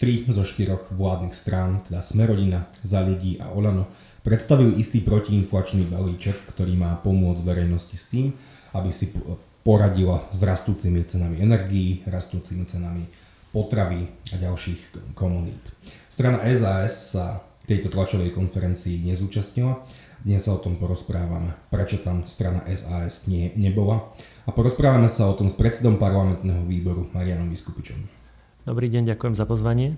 Tri zo štyroch vládnych strán, teda Smerodina, Za ľudí a Olano, predstavujú istý protiinflačný balíček, ktorý má pomôcť verejnosti s tým, aby si poradila s rastúcimi cenami energií, rastúcimi cenami potravy a ďalších komunít. Strana SAS sa tejto tlačovej konferencii nezúčastnila. Dnes sa o tom porozprávame, prečo tam strana SAS nie, nebola. A porozprávame sa o tom s predsedom parlamentného výboru Marianom Vyskupičom. Dobrý deň, ďakujem za pozvanie.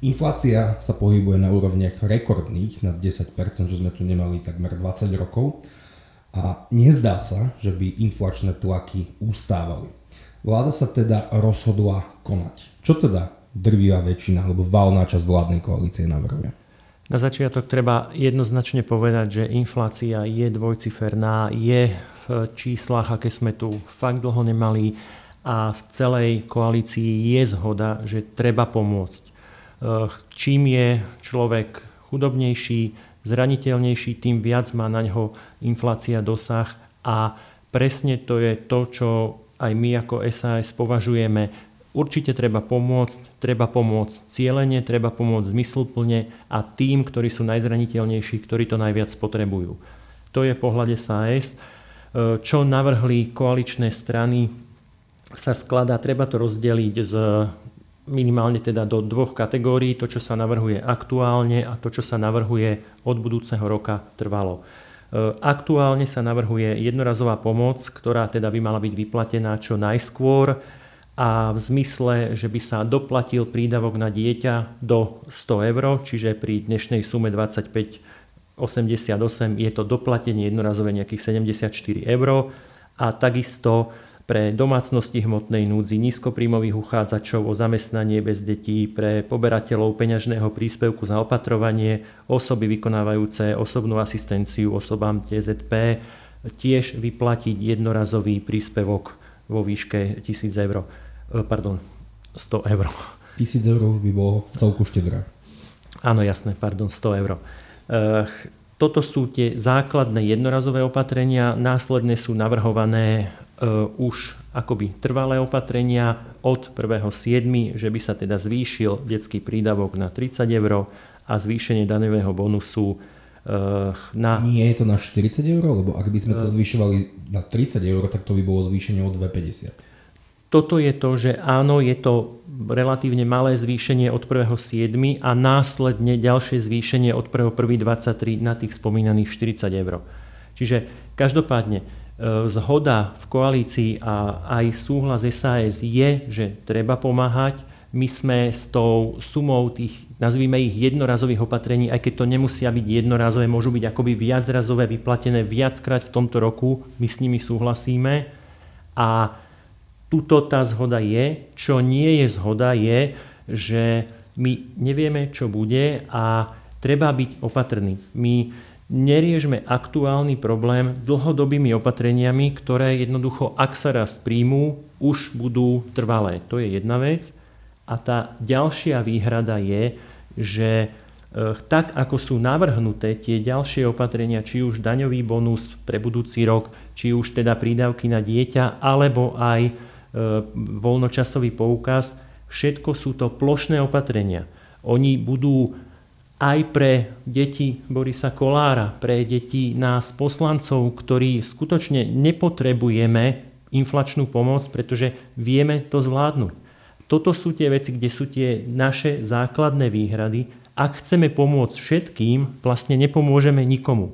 Inflácia sa pohybuje na úrovniach rekordných, na 10%, čo sme tu nemali takmer 20 rokov. A nezdá sa, že by inflačné tlaky ustávali. Vláda sa teda rozhodla konať. Čo teda drvivá väčšina alebo valná časť vládnej koalície navrhuje? Na začiatok treba jednoznačne povedať, že inflácia je dvojciferná, je v číslach, aké sme tu fakt dlho nemali a v celej koalícii je zhoda, že treba pomôcť. E, čím je človek chudobnejší, zraniteľnejší, tým viac má na ňo inflácia dosah a presne to je to, čo aj my ako SAS považujeme. Určite treba pomôcť, treba pomôcť cieľene, treba pomôcť zmysluplne a tým, ktorí sú najzraniteľnejší, ktorí to najviac potrebujú. To je pohľad SAS. E, čo navrhli koaličné strany, sa skladá, treba to rozdeliť z minimálne teda do dvoch kategórií, to, čo sa navrhuje aktuálne a to, čo sa navrhuje od budúceho roka trvalo. E, aktuálne sa navrhuje jednorazová pomoc, ktorá teda by mala byť vyplatená čo najskôr a v zmysle, že by sa doplatil prídavok na dieťa do 100 eur, čiže pri dnešnej sume 25,88 je to doplatenie jednorazové nejakých 74 eur a takisto pre domácnosti hmotnej núdzi, nízkoprímových uchádzačov o zamestnanie bez detí, pre poberateľov peňažného príspevku za opatrovanie, osoby vykonávajúce osobnú asistenciu osobám TZP, tiež vyplatiť jednorazový príspevok vo výške 1000 eur. E, pardon, 100 eur. 1000 eur už by bolo v celku štedré. Áno, jasné, pardon, 100 eur. E, toto sú tie základné jednorazové opatrenia, následne sú navrhované už akoby trvalé opatrenia od 1.7., že by sa teda zvýšil detský prídavok na 30 eur a zvýšenie daňového bonusu e, na... Nie je to na 40 eur, lebo ak by sme to e, zvyšovali na 30 eur, tak to by bolo zvýšenie o 2,50. Toto je to, že áno, je to relatívne malé zvýšenie od 1.7. a následne ďalšie zvýšenie od 1.1.23 na tých spomínaných 40 eur. Čiže každopádne zhoda v koalícii a aj súhlas SAS je, že treba pomáhať. My sme s tou sumou tých, nazvime ich jednorazových opatrení, aj keď to nemusia byť jednorazové, môžu byť akoby viacrazové, vyplatené viackrát v tomto roku, my s nimi súhlasíme. A tuto tá zhoda je. Čo nie je zhoda je, že my nevieme, čo bude a treba byť opatrný. My neriešme aktuálny problém dlhodobými opatreniami, ktoré jednoducho, ak sa raz príjmú, už budú trvalé. To je jedna vec. A tá ďalšia výhrada je, že e, tak ako sú navrhnuté tie ďalšie opatrenia, či už daňový bonus pre budúci rok, či už teda prídavky na dieťa, alebo aj e, voľnočasový poukaz, všetko sú to plošné opatrenia. Oni budú aj pre deti Borisa Kolára, pre deti nás poslancov, ktorí skutočne nepotrebujeme inflačnú pomoc, pretože vieme to zvládnuť. Toto sú tie veci, kde sú tie naše základné výhrady. Ak chceme pomôcť všetkým, vlastne nepomôžeme nikomu.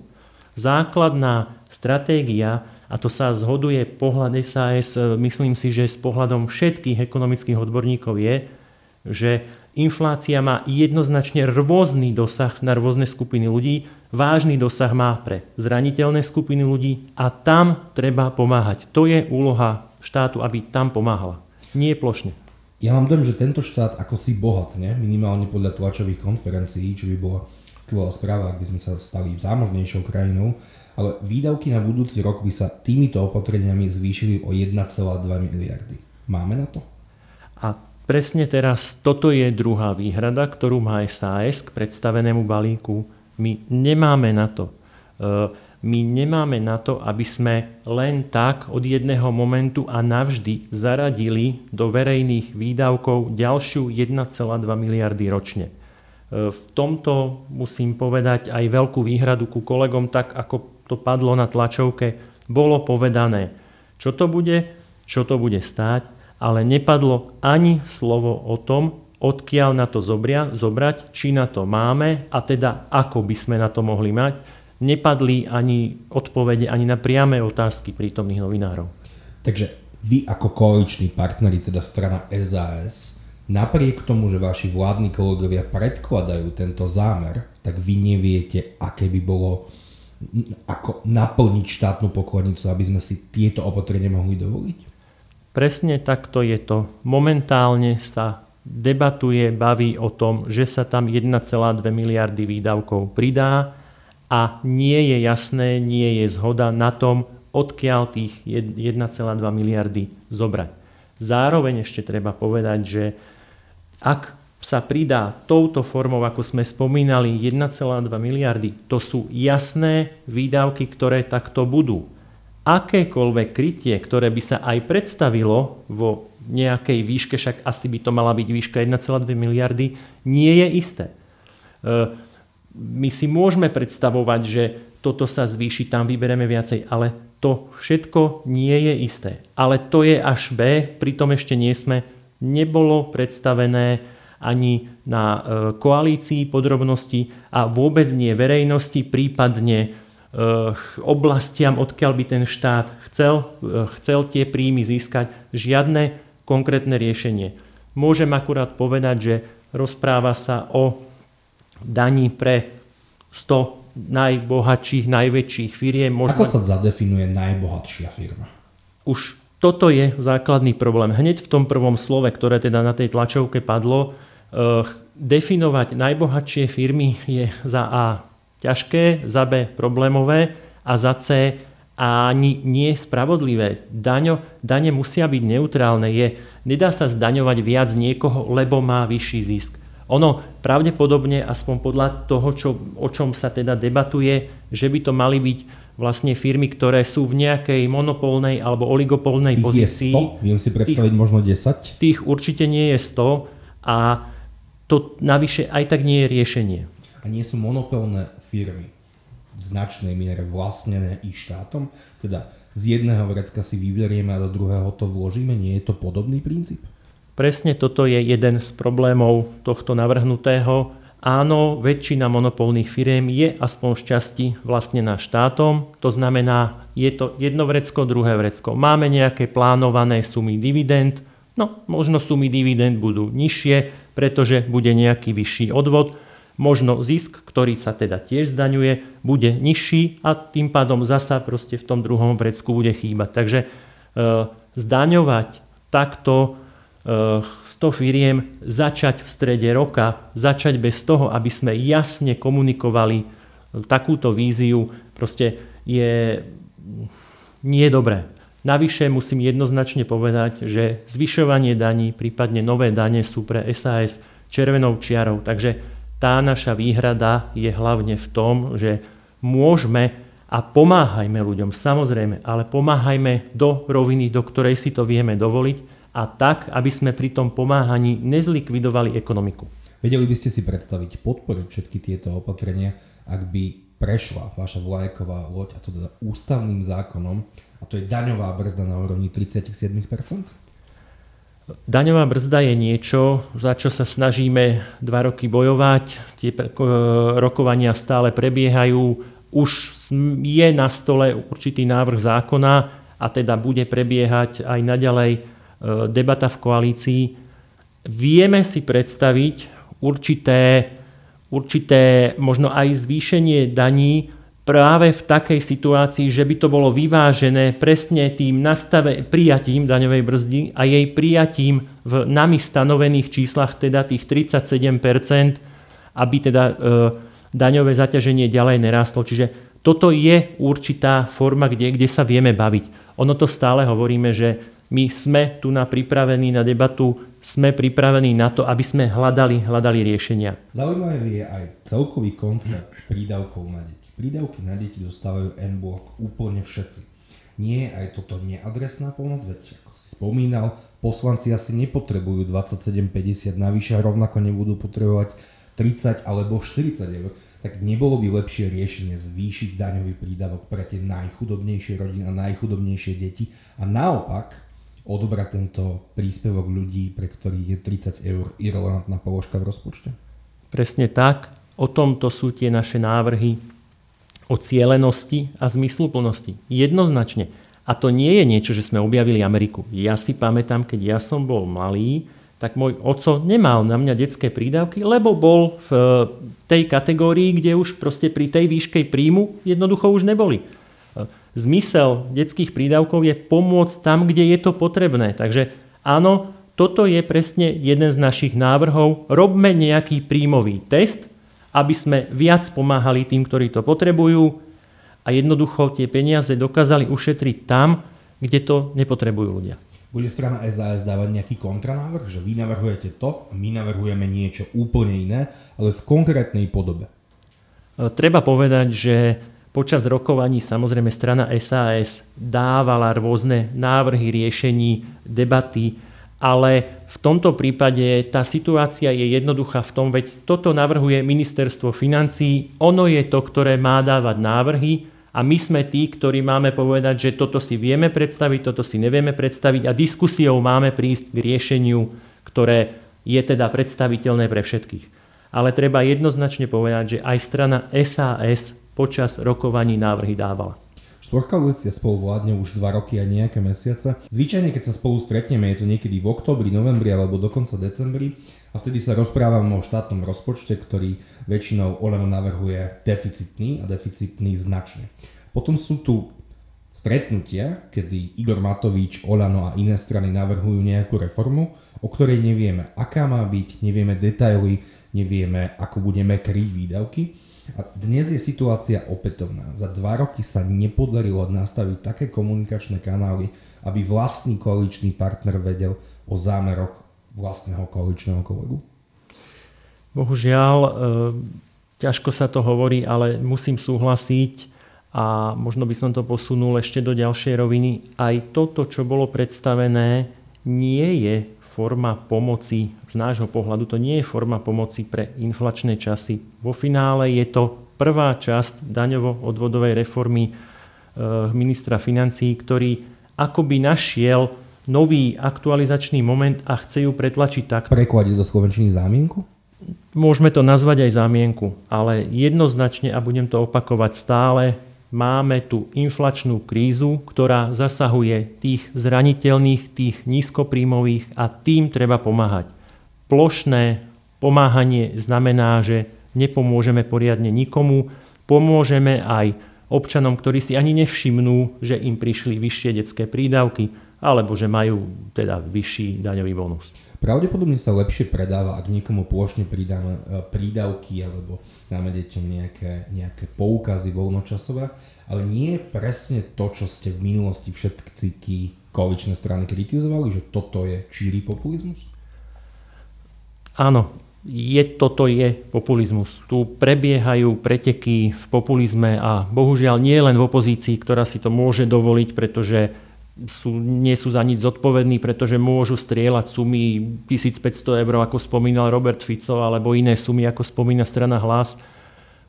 Základná stratégia, a to sa zhoduje pohľad SAS, myslím si, že s pohľadom všetkých ekonomických odborníkov je, že Inflácia má jednoznačne rôzny dosah na rôzne skupiny ľudí, vážny dosah má pre zraniteľné skupiny ľudí a tam treba pomáhať. To je úloha štátu, aby tam pomáhala. Nie plošne. Ja mám dojem, že tento štát ako si bohatne, minimálne podľa tlačových konferencií, čo by bola skvelá správa, ak by sme sa stali zámožnejšou krajinou, ale výdavky na budúci rok by sa týmito opatreniami zvýšili o 1,2 miliardy. Máme na to? A Presne teraz toto je druhá výhrada, ktorú má SAS k predstavenému balíku. My nemáme na to. E, my nemáme na to, aby sme len tak od jedného momentu a navždy zaradili do verejných výdavkov ďalšiu 1,2 miliardy ročne. E, v tomto musím povedať aj veľkú výhradu ku kolegom, tak ako to padlo na tlačovke, bolo povedané, čo to bude, čo to bude stáť, ale nepadlo ani slovo o tom, odkiaľ na to zobria, zobrať, či na to máme a teda ako by sme na to mohli mať nepadli ani odpovede ani na priame otázky prítomných novinárov. Takže vy ako koaliční partneri, teda strana SAS, napriek tomu, že vaši vládni kolegovia predkladajú tento zámer, tak vy neviete, aké by bolo ako naplniť štátnu pokladnicu, aby sme si tieto opatrenia mohli dovoliť? Presne takto je to. Momentálne sa debatuje, baví o tom, že sa tam 1,2 miliardy výdavkov pridá a nie je jasné, nie je zhoda na tom, odkiaľ tých 1,2 miliardy zobrať. Zároveň ešte treba povedať, že ak sa pridá touto formou, ako sme spomínali, 1,2 miliardy, to sú jasné výdavky, ktoré takto budú. Akékoľvek krytie, ktoré by sa aj predstavilo vo nejakej výške, však asi by to mala byť výška 1,2 miliardy, nie je isté. E, my si môžeme predstavovať, že toto sa zvýši, tam vybereme viacej, ale to všetko nie je isté. Ale to je až B, pritom ešte nie sme, nebolo predstavené ani na e, koalícii podrobnosti a vôbec nie verejnosti, prípadne oblastiam, odkiaľ by ten štát chcel, e, chcel tie príjmy získať, žiadne konkrétne riešenie. Môžem akurát povedať, že rozpráva sa o daní pre 100 najbohatších, najväčších firiem. Možno... Ako sa zadefinuje najbohatšia firma? Už toto je základný problém. Hneď v tom prvom slove, ktoré teda na tej tlačovke padlo, eh, definovať najbohatšie firmy je za A ťažké, za B problémové a za C ani nie spravodlivé. Daňo, dane musia byť neutrálne. Je, nedá sa zdaňovať viac niekoho, lebo má vyšší zisk. Ono pravdepodobne, aspoň podľa toho, čo, o čom sa teda debatuje, že by to mali byť vlastne firmy, ktoré sú v nejakej monopolnej alebo oligopolnej tých pozícii. Je 100? Viem si predstaviť tých, možno 10? Tých určite nie je 100 a to navyše aj tak nie je riešenie. A nie sú monopolné firmy v značnej miere vlastnené i štátom? Teda z jedného vrecka si vyberieme a do druhého to vložíme? Nie je to podobný princíp? Presne toto je jeden z problémov tohto navrhnutého. Áno, väčšina monopolných firiem je aspoň v časti vlastnená štátom, to znamená, je to jedno vrecko, druhé vrecko. Máme nejaké plánované sumy dividend, no možno sumy dividend budú nižšie, pretože bude nejaký vyšší odvod, možno zisk, ktorý sa teda tiež zdaňuje, bude nižší a tým pádom zasa proste v tom druhom vrecku bude chýbať. Takže e, zdaňovať takto 100 firiem začať v strede roka, začať bez toho, aby sme jasne komunikovali takúto víziu, proste je nie dobré. Navyše musím jednoznačne povedať, že zvyšovanie daní, prípadne nové dane sú pre SAS červenou čiarou. Takže tá naša výhrada je hlavne v tom, že môžeme a pomáhajme ľuďom, samozrejme, ale pomáhajme do roviny, do ktorej si to vieme dovoliť a tak, aby sme pri tom pomáhaní nezlikvidovali ekonomiku. Vedeli by ste si predstaviť podporiť všetky tieto opatrenia, ak by prešla vaša vlajková loď, a to teda ústavným zákonom, a to je daňová brzda na úrovni 37%? Daňová brzda je niečo, za čo sa snažíme dva roky bojovať. Tie rokovania stále prebiehajú. Už je na stole určitý návrh zákona a teda bude prebiehať aj naďalej E, debata v koalícii, vieme si predstaviť určité, určité možno aj zvýšenie daní práve v takej situácii, že by to bolo vyvážené presne tým nastave, prijatím daňovej brzdy a jej prijatím v nami stanovených číslach, teda tých 37%, aby teda e, daňové zaťaženie ďalej nerástlo. Čiže toto je určitá forma, kde, kde sa vieme baviť. Ono to stále hovoríme, že my sme tu na pripravení na debatu, sme pripravení na to, aby sme hľadali, hľadali riešenia. Zaujímavý je aj celkový koncept prídavkov na deti. Prídavky na deti dostávajú N-blok úplne všetci. Nie je aj toto neadresná pomoc, veď ako si spomínal, poslanci asi nepotrebujú 27,50 navyše rovnako nebudú potrebovať 30 alebo 40 eur, tak nebolo by lepšie riešenie zvýšiť daňový prídavok pre tie najchudobnejšie rodiny a najchudobnejšie deti a naopak odobrať tento príspevok ľudí, pre ktorých je 30 eur irrelevantná položka v rozpočte? Presne tak. O tomto sú tie naše návrhy o cielenosti a zmysluplnosti. Jednoznačne. A to nie je niečo, že sme objavili Ameriku. Ja si pamätám, keď ja som bol malý, tak môj oco nemal na mňa detské prídavky, lebo bol v tej kategórii, kde už proste pri tej výške príjmu jednoducho už neboli. Zmysel detských prídavkov je pomôcť tam, kde je to potrebné. Takže áno, toto je presne jeden z našich návrhov. Robme nejaký príjmový test, aby sme viac pomáhali tým, ktorí to potrebujú a jednoducho tie peniaze dokázali ušetriť tam, kde to nepotrebujú ľudia. Bude strana SAS dávať nejaký kontranávrh, že vy navrhujete to a my navrhujeme niečo úplne iné, ale v konkrétnej podobe? E, treba povedať, že počas rokovaní samozrejme strana SAS dávala rôzne návrhy riešení, debaty, ale v tomto prípade tá situácia je jednoduchá v tom, veď toto navrhuje ministerstvo financí, ono je to, ktoré má dávať návrhy a my sme tí, ktorí máme povedať, že toto si vieme predstaviť, toto si nevieme predstaviť a diskusiou máme prísť k riešeniu, ktoré je teda predstaviteľné pre všetkých. Ale treba jednoznačne povedať, že aj strana SAS počas rokovaní návrhy dávala. Štvorka koalícia spolu vládne už 2 roky a nejaké mesiace. Zvyčajne, keď sa spolu stretneme, je to niekedy v oktobri, novembri alebo dokonca decembri a vtedy sa rozprávame o štátnom rozpočte, ktorý väčšinou Olano navrhuje deficitný a deficitný značne. Potom sú tu stretnutia, kedy Igor Matovič, Olano a iné strany navrhujú nejakú reformu, o ktorej nevieme, aká má byť, nevieme detaily, nevieme, ako budeme kryť výdavky. A dnes je situácia opätovná. Za dva roky sa nepodarilo nastaviť také komunikačné kanály, aby vlastný koaličný partner vedel o zámeroch vlastného koaličného kolegu? Bohužiaľ, e, ťažko sa to hovorí, ale musím súhlasiť a možno by som to posunul ešte do ďalšej roviny. Aj toto, čo bolo predstavené, nie je forma pomoci, z nášho pohľadu to nie je forma pomoci pre inflačné časy. Vo finále je to prvá časť daňovo-odvodovej reformy e, ministra financí, ktorý akoby našiel nový aktualizačný moment a chce ju pretlačiť tak. Prekladiť do slovenčiny zámienku? Môžeme to nazvať aj zámienku, ale jednoznačne, a budem to opakovať stále, máme tu inflačnú krízu, ktorá zasahuje tých zraniteľných, tých nízkopríjmových a tým treba pomáhať. Plošné pomáhanie znamená, že nepomôžeme poriadne nikomu, pomôžeme aj občanom, ktorí si ani nevšimnú, že im prišli vyššie detské prídavky alebo že majú teda vyšší daňový bonus. Pravdepodobne sa lepšie predáva, ak niekomu plošne pridáme e, prídavky alebo dáme deťom nejaké, nejaké poukazy voľnočasové, ale nie je presne to, čo ste v minulosti všetky koaličné strany kritizovali, že toto je číry populizmus? Áno, je, toto je populizmus. Tu prebiehajú preteky v populizme a bohužiaľ nie len v opozícii, ktorá si to môže dovoliť, pretože sú, nie sú za nič zodpovední, pretože môžu strieľať sumy 1500 eur, ako spomínal Robert Fico, alebo iné sumy, ako spomína strana Hlas.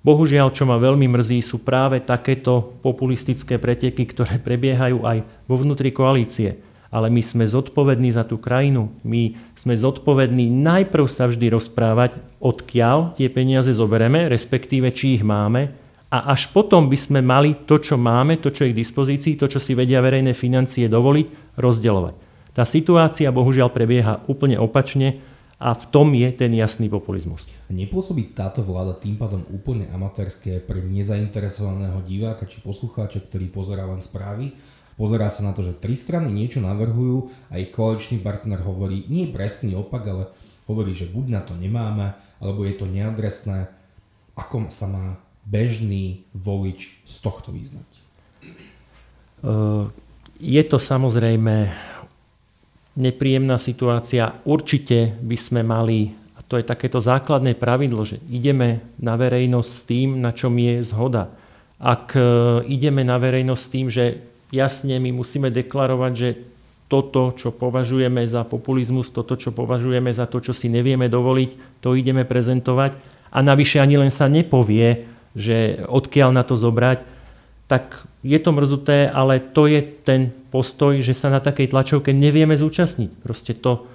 Bohužiaľ, čo ma veľmi mrzí, sú práve takéto populistické preteky, ktoré prebiehajú aj vo vnútri koalície. Ale my sme zodpovední za tú krajinu. My sme zodpovední najprv sa vždy rozprávať, odkiaľ tie peniaze zobereme, respektíve či ich máme, a až potom by sme mali to, čo máme, to, čo je k dispozícii, to, čo si vedia verejné financie dovoliť, rozdeľovať. Tá situácia bohužiaľ prebieha úplne opačne a v tom je ten jasný populizmus. Nepôsobí táto vláda tým pádom úplne amatérske pre nezainteresovaného diváka či poslucháča, ktorý pozerá len správy, pozerá sa na to, že tri strany niečo navrhujú a ich koaličný partner hovorí nie presný opak, ale hovorí, že buď na to nemáme, alebo je to neadresné. Ako sa má bežný volič z tohto význať? Je to samozrejme nepríjemná situácia. Určite by sme mali, a to je takéto základné pravidlo, že ideme na verejnosť s tým, na čom je zhoda. ak ideme na verejnosť s tým, že jasne my musíme deklarovať, že toto, čo považujeme za populizmus, toto, čo považujeme za to, čo si nevieme dovoliť, to ideme prezentovať. A navyše ani len sa nepovie, že odkiaľ na to zobrať, tak je to mrzuté, ale to je ten postoj, že sa na takej tlačovke nevieme zúčastniť. Proste to,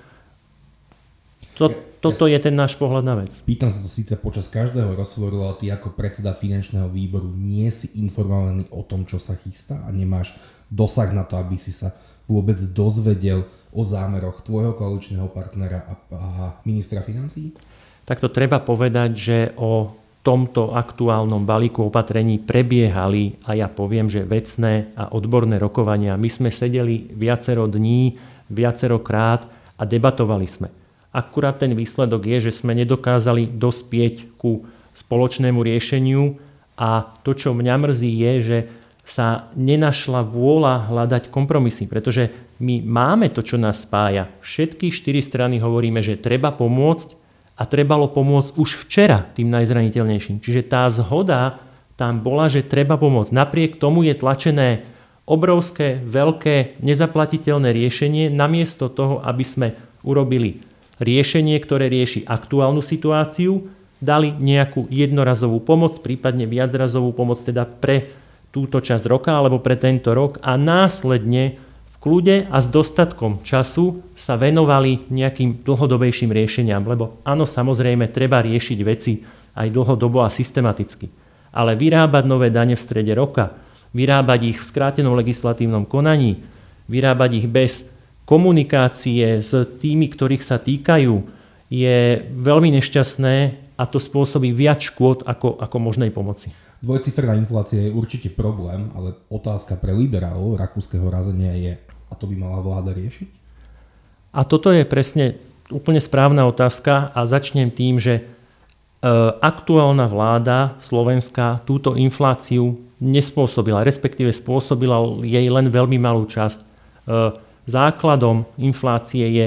to, toto ja, je ten náš pohľad na vec. Pýtam sa to síce počas každého rozhovoru, ale ty ako predseda finančného výboru nie si informovaný o tom, čo sa chystá a nemáš dosah na to, aby si sa vôbec dozvedel o zámeroch tvojho koaličného partnera a, a ministra financí? Tak to treba povedať, že o tomto aktuálnom balíku opatrení prebiehali, a ja poviem, že vecné a odborné rokovania. My sme sedeli viacero dní, viacero krát a debatovali sme. Akurát ten výsledok je, že sme nedokázali dospieť ku spoločnému riešeniu a to, čo mňa mrzí, je, že sa nenašla vôľa hľadať kompromisy, pretože my máme to, čo nás spája. Všetky štyri strany hovoríme, že treba pomôcť a trebalo pomôcť už včera tým najzraniteľnejším. Čiže tá zhoda tam bola, že treba pomôcť. Napriek tomu je tlačené obrovské, veľké, nezaplatiteľné riešenie, namiesto toho, aby sme urobili riešenie, ktoré rieši aktuálnu situáciu, dali nejakú jednorazovú pomoc, prípadne viacrazovú pomoc teda pre túto časť roka alebo pre tento rok a následne kľude a s dostatkom času sa venovali nejakým dlhodobejším riešeniam. Lebo áno, samozrejme, treba riešiť veci aj dlhodobo a systematicky. Ale vyrábať nové dane v strede roka, vyrábať ich v skrátenom legislatívnom konaní, vyrábať ich bez komunikácie s tými, ktorých sa týkajú, je veľmi nešťastné a to spôsobí viac škôd ako, ako možnej pomoci. Dvojciferná inflácia je určite problém, ale otázka pre liberálov rakúskeho razenia je, a to by mala vláda riešiť? A toto je presne úplne správna otázka a začnem tým, že e, aktuálna vláda Slovenska túto infláciu nespôsobila, respektíve spôsobila jej len veľmi malú časť. E, základom inflácie je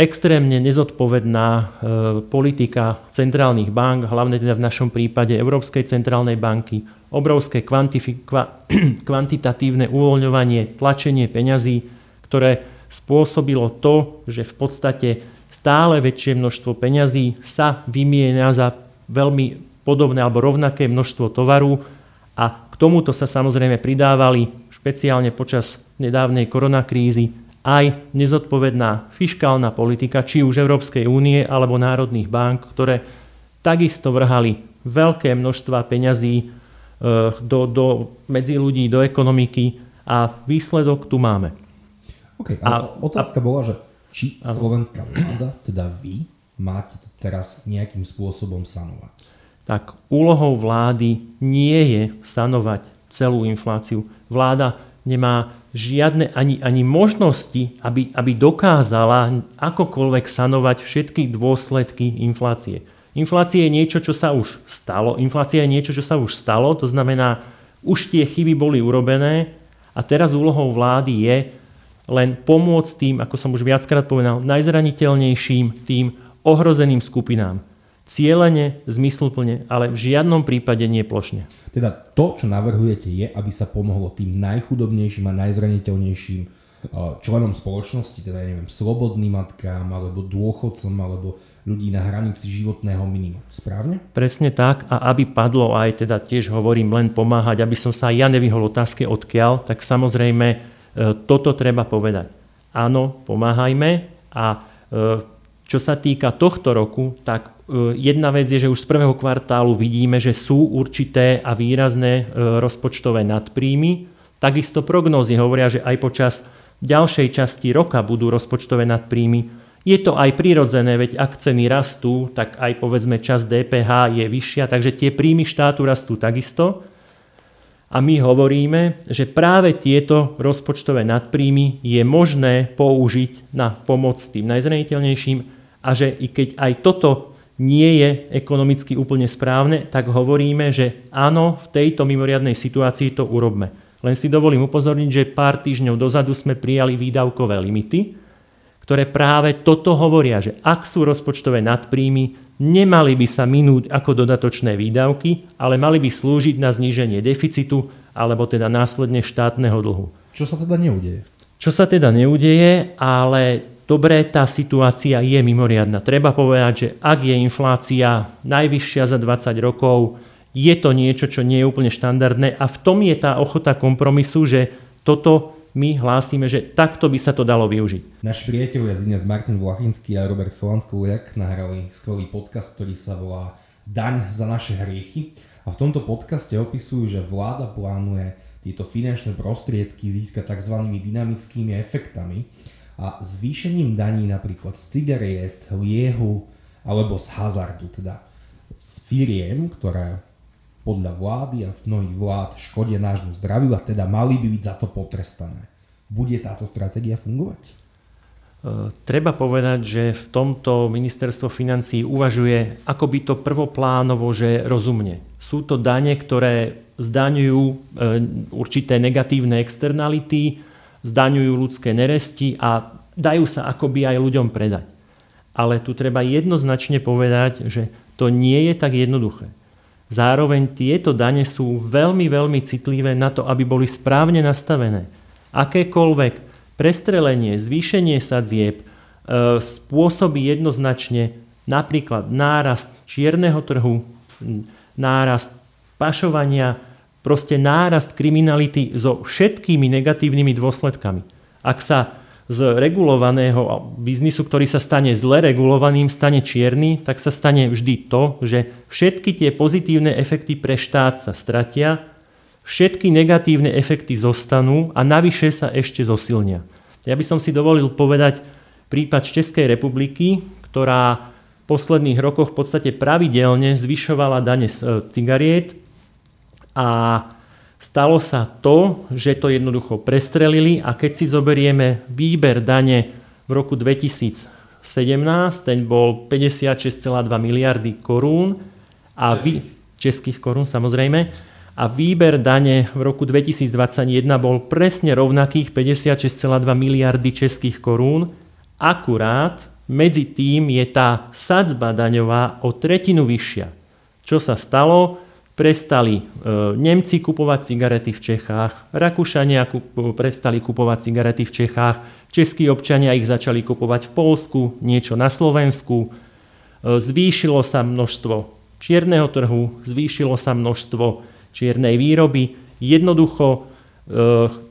extrémne nezodpovedná e, politika centrálnych bank, hlavne teda v našom prípade Európskej centrálnej banky, obrovské kvantifi- kva- kvantitatívne uvoľňovanie, tlačenie peňazí, ktoré spôsobilo to, že v podstate stále väčšie množstvo peňazí sa vymienia za veľmi podobné alebo rovnaké množstvo tovaru a k tomuto sa samozrejme pridávali špeciálne počas nedávnej koronakrízy aj nezodpovedná fiškálna politika, či už Európskej únie alebo národných bank, ktoré takisto vrhali veľké množstva peňazí e, do, do, medzi ľudí, do ekonomiky a výsledok tu máme. OK, ale a, otázka a, bola, že či a, slovenská vláda, teda vy, máte to teraz nejakým spôsobom sanovať? Tak úlohou vlády nie je sanovať celú infláciu. Vláda nemá žiadne ani, ani možnosti, aby, aby dokázala akokoľvek sanovať všetky dôsledky inflácie. Inflácia je niečo, čo sa už stalo. Inflácia je niečo, čo sa už stalo, to znamená, už tie chyby boli urobené a teraz úlohou vlády je len pomôcť tým, ako som už viackrát povedal, najzraniteľnejším, tým ohrozeným skupinám cieľene, zmysluplne, ale v žiadnom prípade nie plošne. Teda to, čo navrhujete, je, aby sa pomohlo tým najchudobnejším a najzraniteľnejším eh, členom spoločnosti, teda neviem, slobodným matkám, alebo dôchodcom, alebo ľudí na hranici životného minima. Správne? Presne tak a aby padlo aj, teda tiež hovorím len pomáhať, aby som sa ja nevyhol otázke odkiaľ, tak samozrejme eh, toto treba povedať. Áno, pomáhajme a eh, čo sa týka tohto roku, tak jedna vec je, že už z prvého kvartálu vidíme, že sú určité a výrazné e, rozpočtové nadpríjmy. Takisto prognózy hovoria, že aj počas ďalšej časti roka budú rozpočtové nadpríjmy. Je to aj prirodzené, veď ak ceny rastú, tak aj povedzme čas DPH je vyššia, takže tie príjmy štátu rastú takisto. A my hovoríme, že práve tieto rozpočtové nadpríjmy je možné použiť na pomoc tým najzraniteľnejším a že i keď aj toto nie je ekonomicky úplne správne, tak hovoríme, že áno, v tejto mimoriadnej situácii to urobme. Len si dovolím upozorniť, že pár týždňov dozadu sme prijali výdavkové limity, ktoré práve toto hovoria, že ak sú rozpočtové nadpríjmy, nemali by sa minúť ako dodatočné výdavky, ale mali by slúžiť na zníženie deficitu alebo teda následne štátneho dlhu. Čo sa teda neudeje? Čo sa teda neudeje, ale dobre, tá situácia je mimoriadna. Treba povedať, že ak je inflácia najvyššia za 20 rokov, je to niečo, čo nie je úplne štandardné a v tom je tá ochota kompromisu, že toto my hlásime, že takto by sa to dalo využiť. Naši priatelia z dnes Martin Vlachinský a Robert Chovanský nahrali skvelý podcast, ktorý sa volá Daň za naše hriechy. A v tomto podcaste opisujú, že vláda plánuje tieto finančné prostriedky získať tzv. dynamickými efektami a zvýšením daní napríklad z cigariet, liehu alebo z hazardu, teda z firiem, ktoré podľa vlády a mnohých vlád škodia nášmu zdraviu a teda mali by byť za to potrestané. Bude táto stratégia fungovať? E, treba povedať, že v tomto ministerstvo financí uvažuje ako by to prvoplánovo, že rozumne. Sú to dane, ktoré zdaňujú e, určité negatívne externality, zdaňujú ľudské neresti a dajú sa akoby aj ľuďom predať. Ale tu treba jednoznačne povedať, že to nie je tak jednoduché. Zároveň tieto dane sú veľmi, veľmi citlivé na to, aby boli správne nastavené. Akékoľvek prestrelenie, zvýšenie sadzieb e, spôsobí jednoznačne napríklad nárast čierneho trhu, nárast pašovania, proste nárast kriminality so všetkými negatívnymi dôsledkami. Ak sa z regulovaného biznisu, ktorý sa stane zle regulovaným, stane čierny, tak sa stane vždy to, že všetky tie pozitívne efekty pre štát sa stratia, všetky negatívne efekty zostanú a navyše sa ešte zosilnia. Ja by som si dovolil povedať prípad Českej republiky, ktorá v posledných rokoch v podstate pravidelne zvyšovala dane z e, cigariét a Stalo sa to, že to jednoducho prestrelili a keď si zoberieme výber dane v roku 2017, ten bol 56,2 miliardy korún a vy, českých korún samozrejme, a výber dane v roku 2021 bol presne rovnakých 56,2 miliardy českých korún, akurát medzi tým je tá sadzba daňová o tretinu vyššia. Čo sa stalo? Prestali e, Nemci kupovať cigarety v Čechách, Rakúšania prestali kupovať cigarety v Čechách, českí občania ich začali kupovať v Polsku, niečo na Slovensku. E, zvýšilo sa množstvo čierneho trhu, zvýšilo sa množstvo čiernej výroby. Jednoducho e,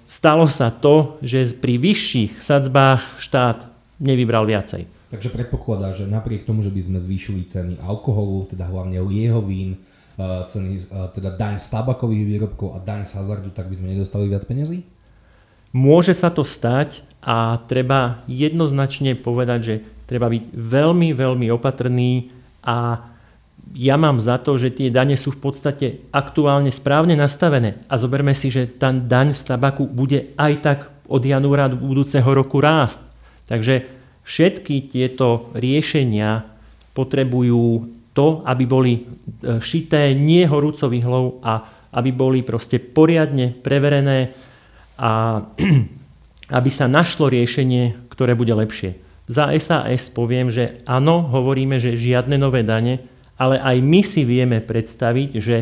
stalo sa to, že pri vyšších sadzbách štát nevybral viacej. Takže predpokladá, že napriek tomu, že by sme zvýšili ceny alkoholu, teda hlavne liehovín, ceny, teda daň z tabakových výrobkov a daň z hazardu, tak by sme nedostali viac peniazí? Môže sa to stať a treba jednoznačne povedať, že treba byť veľmi, veľmi opatrný a ja mám za to, že tie dane sú v podstate aktuálne správne nastavené a zoberme si, že tá daň z tabaku bude aj tak od januára budúceho roku rásť. Takže všetky tieto riešenia potrebujú to, aby boli e, šité nie horúcou ihlou a aby boli proste poriadne preverené a aby sa našlo riešenie, ktoré bude lepšie. Za SAS poviem, že áno, hovoríme, že žiadne nové dane, ale aj my si vieme predstaviť, že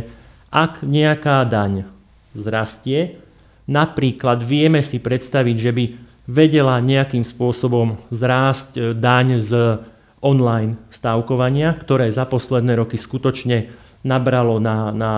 ak nejaká daň zrastie, napríklad vieme si predstaviť, že by vedela nejakým spôsobom zrásť e, daň z online stávkovania, ktoré za posledné roky skutočne nabralo na, na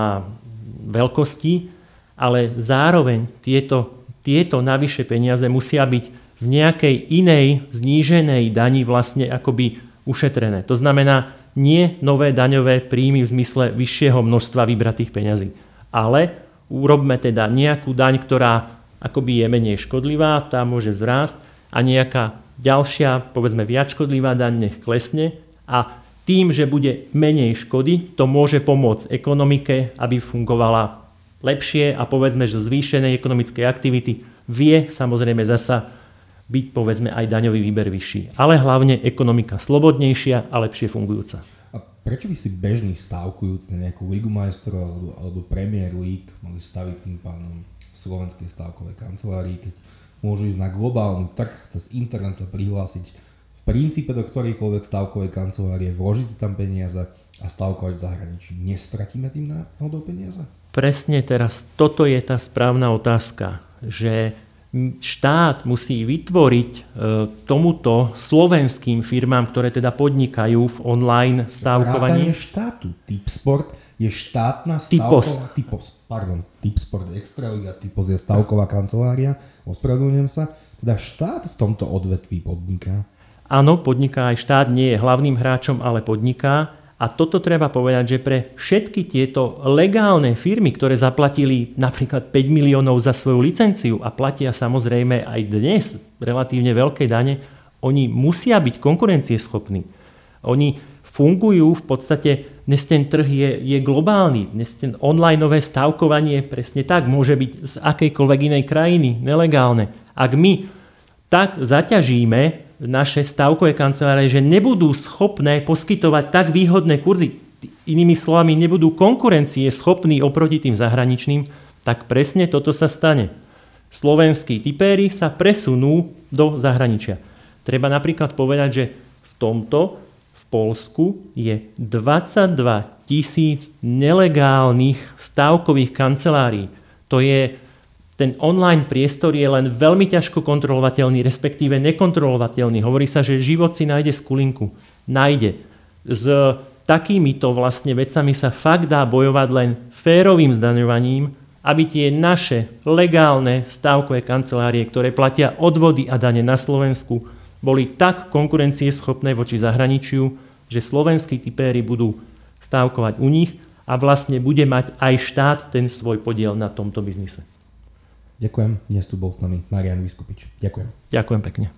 veľkosti, ale zároveň tieto, tieto navyše peniaze musia byť v nejakej inej zníženej dani vlastne akoby ušetrené. To znamená nie nové daňové príjmy v zmysle vyššieho množstva vybratých peňazí, ale urobme teda nejakú daň, ktorá akoby je menej škodlivá, tá môže zrásť a nejaká ďalšia, povedzme viac škodlivá daň nech klesne a tým, že bude menej škody, to môže pomôcť ekonomike, aby fungovala lepšie a povedzme, že zvýšenej ekonomickej aktivity vie samozrejme zasa byť povedzme aj daňový výber vyšší. Ale hlavne ekonomika slobodnejšia a lepšie fungujúca. A prečo by si bežný stávkujúc na nejakú ligu majstrov alebo, alebo Premier League mali staviť tým pánom v slovenskej stávkovej kancelárii, keď môžu ísť na globálny trh, cez internet sa prihlásiť v princípe do ktorejkoľvek stavkovej kancelárie, vložiť si tam peniaze a stavkovať v zahraničí. Nestratíme tým náhodou peniaze? Presne teraz, toto je tá správna otázka, že štát musí vytvoriť e, tomuto slovenským firmám, ktoré teda podnikajú v online stavkovaní. Vrátanie štátu. Tipsport je štátna stavková... Typos. Typos. Pardon. Tipsport Extraliga, Typos je stavková kancelária. Ospravedlňujem sa. Teda štát v tomto odvetví podniká. Áno, podniká aj štát, nie je hlavným hráčom, ale podniká. A toto treba povedať, že pre všetky tieto legálne firmy, ktoré zaplatili napríklad 5 miliónov za svoju licenciu a platia samozrejme aj dnes relatívne veľké dane, oni musia byť konkurencieschopní. Oni fungujú v podstate, dnes ten trh je, je globálny, dnes ten onlineové stavkovanie presne tak môže byť z akejkoľvek inej krajiny, nelegálne. Ak my tak zaťažíme naše stavkové kancelárie, že nebudú schopné poskytovať tak výhodné kurzy, inými slovami nebudú konkurencie schopní oproti tým zahraničným, tak presne toto sa stane. Slovenskí typéri sa presunú do zahraničia. Treba napríklad povedať, že v tomto v Polsku je 22 tisíc nelegálnych stavkových kancelárií. To je ten online priestor je len veľmi ťažko kontrolovateľný, respektíve nekontrolovateľný. Hovorí sa, že život si nájde skulinku. Nájde. S takýmito vlastne vecami sa fakt dá bojovať len férovým zdaňovaním, aby tie naše legálne stavkové kancelárie, ktoré platia odvody a dane na Slovensku, boli tak konkurencieschopné voči zahraničiu, že slovenskí typéry budú stavkovať u nich a vlastne bude mať aj štát ten svoj podiel na tomto biznise. Ďakujem. Dnes tu bol s nami Marian Vyskupič. Ďakujem. Ďakujem pekne.